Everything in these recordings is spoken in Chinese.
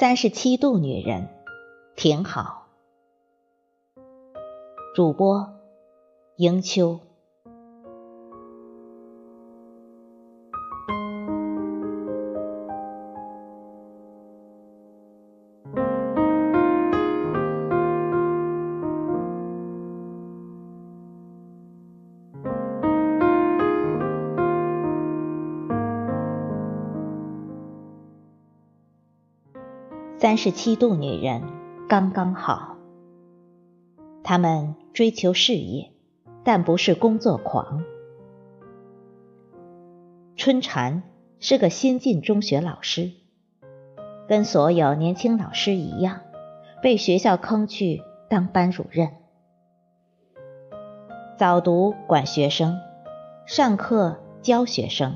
三十七度女人挺好。主播迎秋。三十七度女人刚刚好。她们追求事业，但不是工作狂。春蝉是个新晋中学老师，跟所有年轻老师一样，被学校坑去当班主任。早读管学生，上课教学生，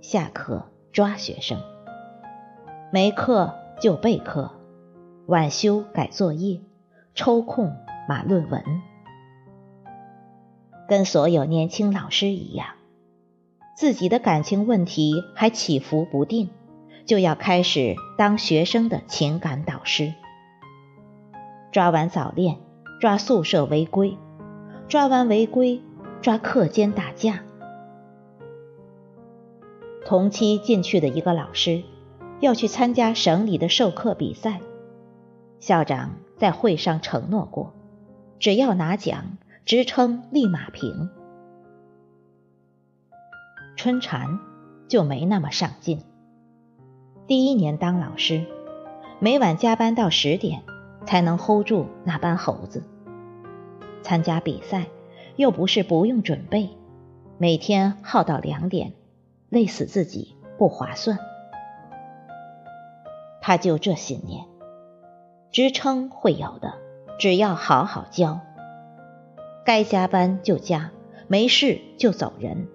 下课抓学生，没课。就备课，晚修改作业，抽空码论文，跟所有年轻老师一样，自己的感情问题还起伏不定，就要开始当学生的情感导师。抓完早恋，抓宿舍违规，抓完违规，抓课间打架。同期进去的一个老师。要去参加省里的授课比赛，校长在会上承诺过，只要拿奖，职称立马评。春蝉就没那么上进。第一年当老师，每晚加班到十点才能 hold 住那班猴子。参加比赛又不是不用准备，每天耗到两点，累死自己不划算。他就这信念，职称会有的，只要好好教。该加班就加，没事就走人。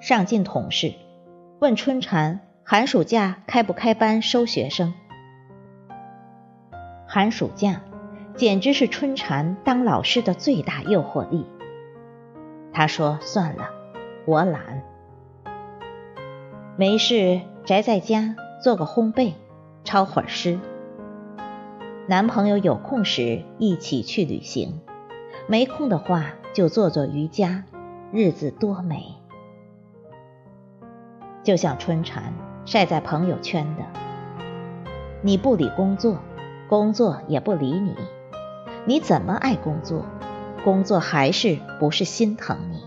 上进同事问春蝉寒暑假开不开班收学生？寒暑假简直是春蝉当老师的最大诱惑力。他说算了，我懒，没事。宅在家做个烘焙，抄会儿诗。男朋友有空时一起去旅行，没空的话就做做瑜伽，日子多美。就像春蝉晒在朋友圈的，你不理工作，工作也不理你。你怎么爱工作，工作还是不是心疼你？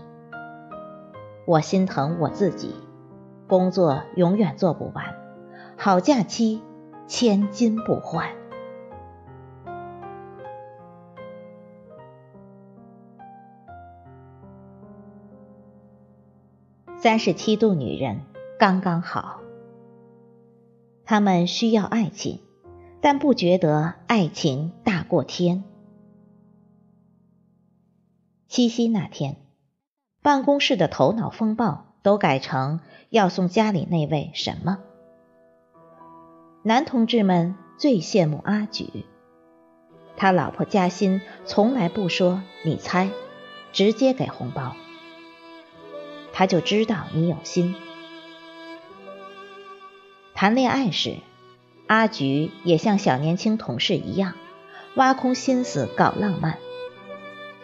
我心疼我自己。工作永远做不完，好假期千金不换。三十七度女人刚刚好，她们需要爱情，但不觉得爱情大过天。七夕那天，办公室的头脑风暴。都改成要送家里那位什么？男同志们最羡慕阿举，他老婆加薪从来不说你猜，直接给红包，他就知道你有心。谈恋爱时，阿菊也像小年轻同事一样，挖空心思搞浪漫，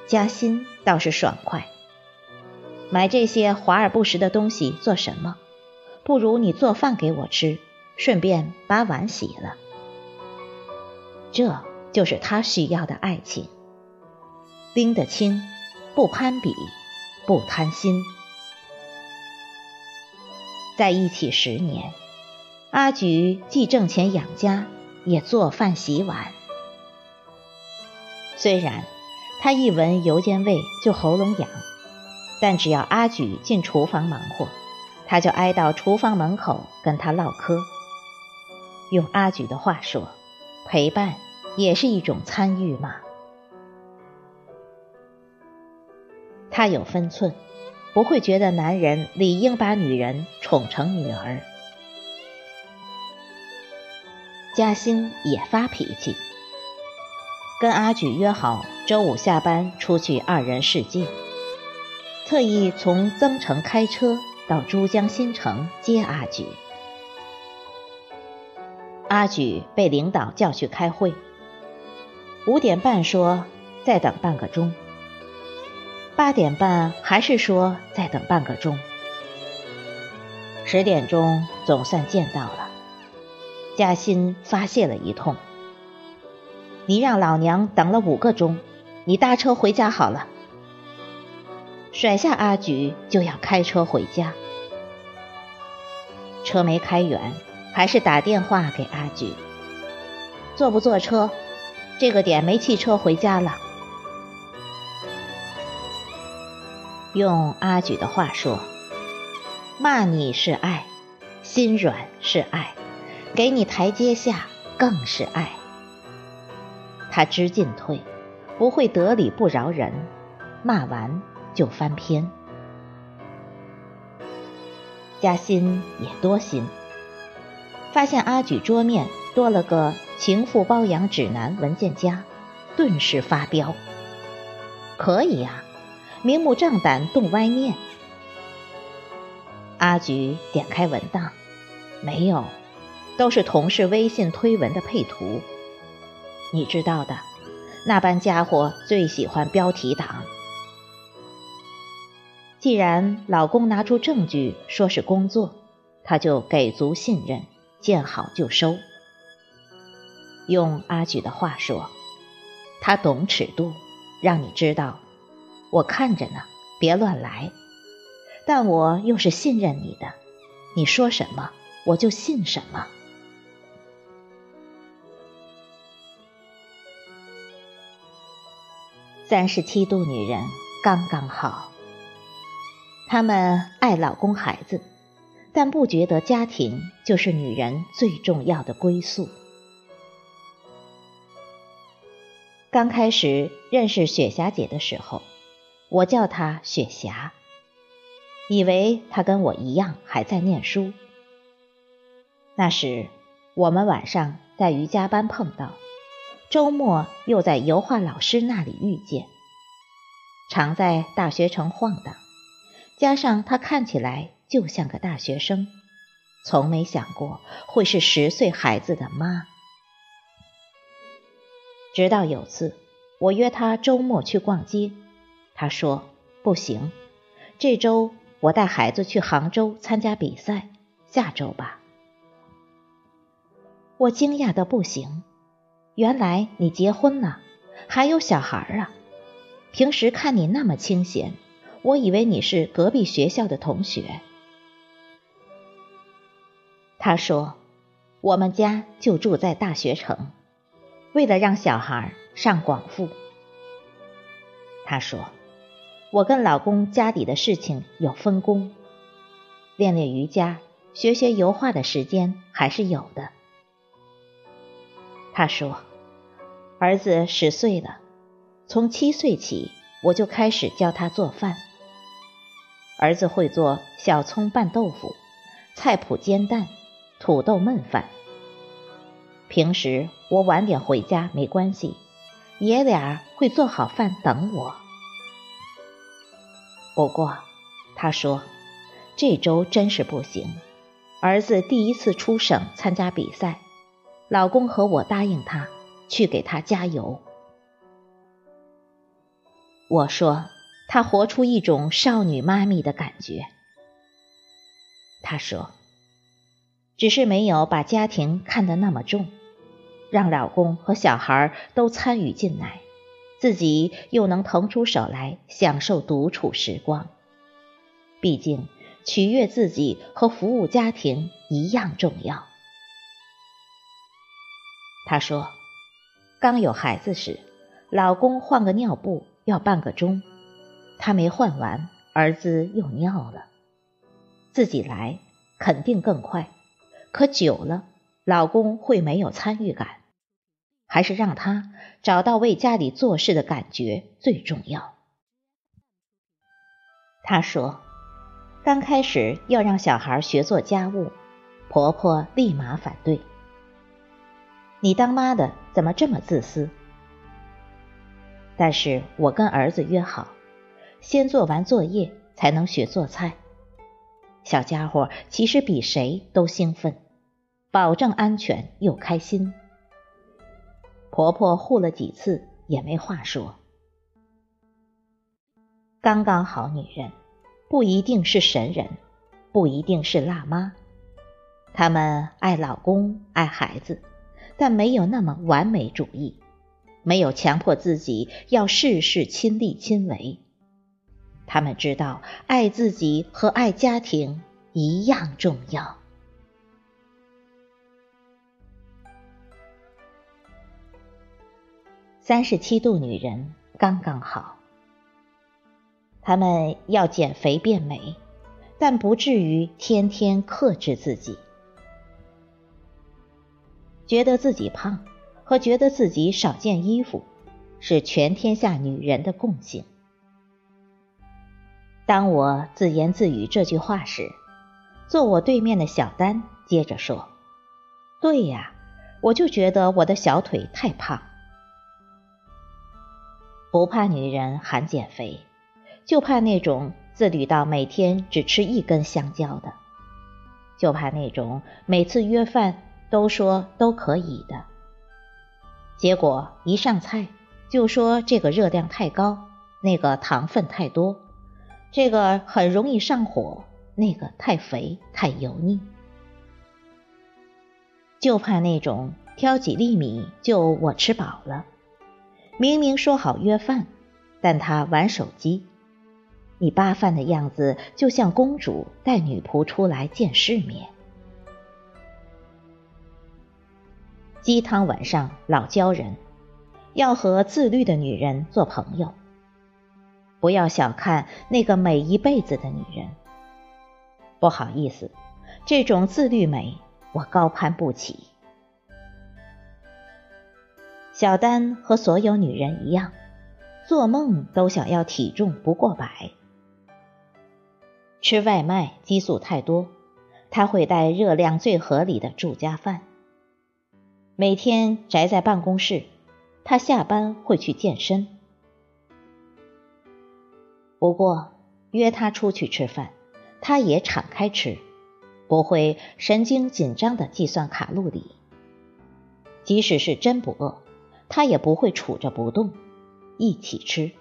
加薪倒是爽快。买这些华而不实的东西做什么？不如你做饭给我吃，顺便把碗洗了。这就是他需要的爱情，拎得清，不攀比，不贪心。在一起十年，阿菊既挣钱养家，也做饭洗碗。虽然他一闻油煎味就喉咙痒。但只要阿举进厨房忙活，他就挨到厨房门口跟他唠嗑。用阿举的话说，陪伴也是一种参与嘛。他有分寸，不会觉得男人理应把女人宠成女儿。嘉欣也发脾气，跟阿举约好周五下班出去二人世界。特意从增城开车到珠江新城接阿举。阿举被领导叫去开会。五点半说再等半个钟，八点半还是说再等半个钟，十点钟总算见到了。嘉欣发泄了一通：“你让老娘等了五个钟，你搭车回家好了。”甩下阿举就要开车回家，车没开远，还是打电话给阿举：“坐不坐车？这个点没汽车回家了。”用阿举的话说：“骂你是爱，心软是爱。”给你台阶下更是爱，他知进退，不会得理不饶人，骂完就翻篇。嘉欣也多心，发现阿举桌面多了个情妇包养指南文件夹，顿时发飙。可以呀，明目张胆动歪念。阿举点开文档，没有。都是同事微信推文的配图，你知道的，那班家伙最喜欢标题党。既然老公拿出证据说是工作，他就给足信任，见好就收。用阿举的话说，他懂尺度，让你知道，我看着呢，别乱来。但我又是信任你的，你说什么我就信什么。三十七度女人刚刚好，她们爱老公孩子，但不觉得家庭就是女人最重要的归宿。刚开始认识雪霞姐的时候，我叫她雪霞，以为她跟我一样还在念书。那时我们晚上在瑜伽班碰到。周末又在油画老师那里遇见，常在大学城晃荡，加上他看起来就像个大学生，从没想过会是十岁孩子的妈。直到有次我约他周末去逛街，他说不行，这周我带孩子去杭州参加比赛，下周吧。我惊讶的不行。原来你结婚了，还有小孩啊！平时看你那么清闲，我以为你是隔壁学校的同学。他说：“我们家就住在大学城，为了让小孩上广附。”他说：“我跟老公家里的事情有分工，练练瑜伽、学学油画的时间还是有的。”他说：“儿子十岁了，从七岁起我就开始教他做饭。儿子会做小葱拌豆腐、菜脯煎蛋、土豆焖饭。平时我晚点回家没关系，爷俩会做好饭等我。不过，他说这周真是不行，儿子第一次出省参加比赛。”老公和我答应他去给他加油。我说她活出一种少女妈咪的感觉。她说，只是没有把家庭看得那么重，让老公和小孩都参与进来，自己又能腾出手来享受独处时光。毕竟取悦自己和服务家庭一样重要。她说：“刚有孩子时，老公换个尿布要半个钟，他没换完，儿子又尿了。自己来肯定更快，可久了，老公会没有参与感，还是让他找到为家里做事的感觉最重要。”他说：“刚开始要让小孩学做家务，婆婆立马反对。”你当妈的怎么这么自私？但是我跟儿子约好，先做完作业才能学做菜。小家伙其实比谁都兴奋，保证安全又开心。婆婆护了几次也没话说。刚刚好女人，不一定是神人，不一定是辣妈，她们爱老公爱孩子，但没有那么完美主义，没有强迫自己要事事亲力亲为。他们知道爱自己和爱家庭一样重要。三十七度女人刚刚好。他们要减肥变美，但不至于天天克制自己。觉得自己胖和觉得自己少件衣服，是全天下女人的共性。当我自言自语这句话时，坐我对面的小丹接着说：“对呀，我就觉得我的小腿太胖，不怕女人喊减肥。”就怕那种自律到每天只吃一根香蕉的，就怕那种每次约饭都说都可以的，结果一上菜就说这个热量太高，那个糖分太多，这个很容易上火，那个太肥太油腻。就怕那种挑几粒米就我吃饱了，明明说好约饭，但他玩手机。你扒饭的样子，就像公主带女仆出来见世面。鸡汤晚上老教人，要和自律的女人做朋友。不要小看那个美一辈子的女人。不好意思，这种自律美我高攀不起。小丹和所有女人一样，做梦都想要体重不过百。吃外卖激素太多，她会带热量最合理的住家饭。每天宅在办公室，她下班会去健身。不过约他出去吃饭，他也敞开吃，不会神经紧张的计算卡路里。即使是真不饿，他也不会杵着不动，一起吃，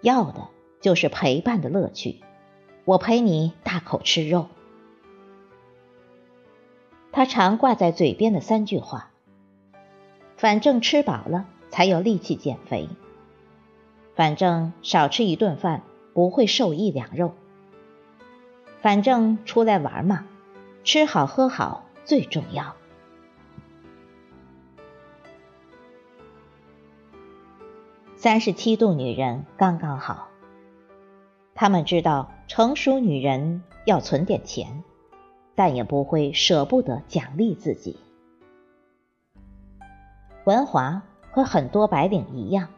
要的就是陪伴的乐趣。我陪你大口吃肉。他常挂在嘴边的三句话：反正吃饱了才有力气减肥；反正少吃一顿饭不会瘦一两肉；反正出来玩嘛，吃好喝好最重要。三十七度女人刚刚好。他们知道成熟女人要存点钱，但也不会舍不得奖励自己。文华和很多白领一样，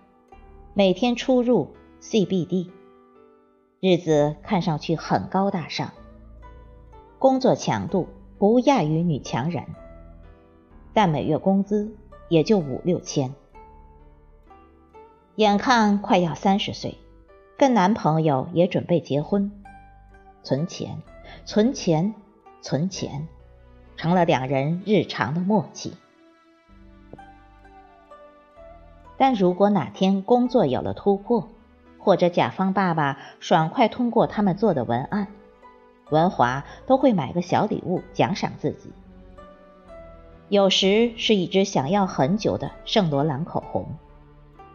每天出入 CBD，日子看上去很高大上，工作强度不亚于女强人，但每月工资也就五六千，眼看快要三十岁。跟男朋友也准备结婚，存钱，存钱，存钱，成了两人日常的默契。但如果哪天工作有了突破，或者甲方爸爸爽快通过他们做的文案，文华都会买个小礼物奖赏自己。有时是一支想要很久的圣罗兰口红。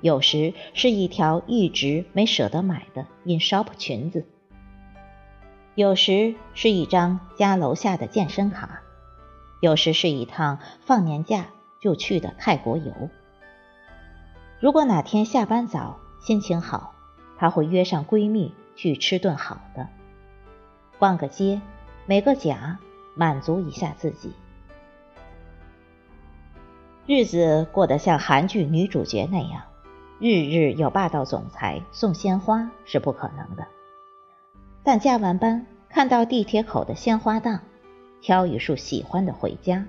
有时是一条一直没舍得买的 in shop 裙子，有时是一张家楼下的健身卡，有时是一趟放年假就去的泰国游。如果哪天下班早，心情好，她会约上闺蜜去吃顿好的，逛个街，美个甲，满足一下自己。日子过得像韩剧女主角那样。日日有霸道总裁送鲜花是不可能的，但加完班看到地铁口的鲜花档，挑一束喜欢的回家，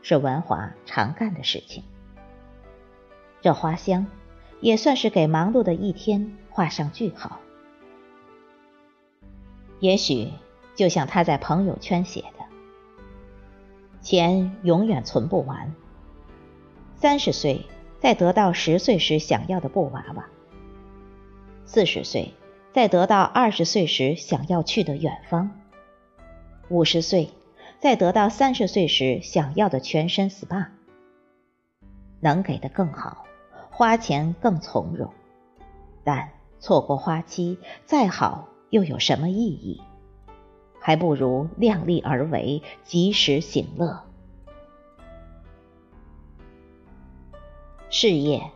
是文华常干的事情。这花香也算是给忙碌的一天画上句号。也许就像他在朋友圈写的：“钱永远存不完。三十岁再得到十岁时想要的布娃娃，四十岁再得到二十岁时想要去的远方，五十岁再得到三十岁时想要的全身 SPA。能给的更好，花钱更从容，但错过花期，再好又有什么意义？还不如量力而为，及时行乐。事业、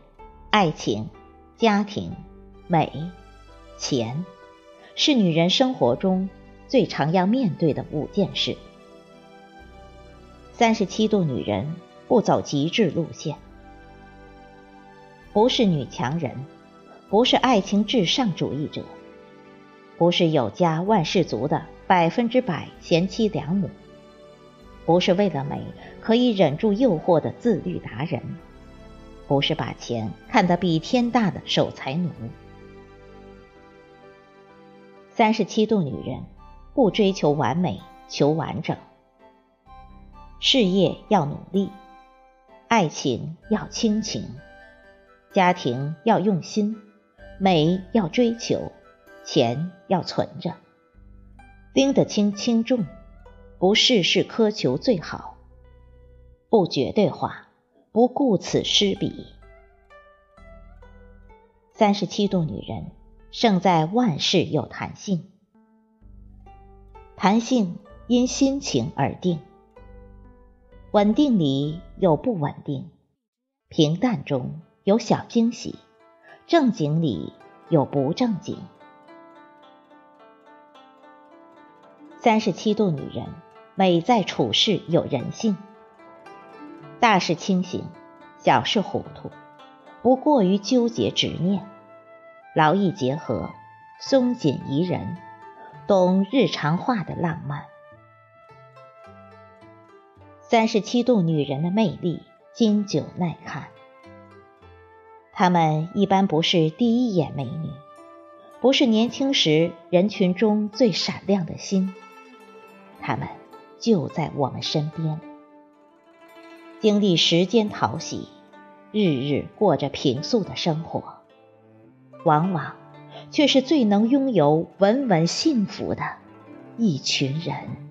爱情、家庭、美、钱，是女人生活中最常要面对的五件事。三十七度女人不走极致路线。不是女强人，不是爱情至上主义者，不是有家万事足的百分之百贤妻良母，不是为了美可以忍住诱惑的自律达人，不是把钱看得比天大的守财奴。三十七度女人不追求完美，求完整。事业要努力，爱情要亲情。家庭要用心，美要追求，钱要存着，拎得清轻重，不事事苛求最好，不绝对化，不顾此失彼。三十七度女人胜在万事有弹性，弹性因心情而定，稳定里有不稳定，平淡中。有小惊喜，正经里有不正经。三十七度女人美在处事有人性，大事清醒，小事糊涂，不过于纠结执念，劳逸结合，松紧宜人，懂日常化的浪漫。三十七度女人的魅力经久耐看。他们一般不是第一眼美女，不是年轻时人群中最闪亮的星，他们就在我们身边，经历时间淘洗，日日过着平素的生活，往往却是最能拥有稳稳幸福的一群人。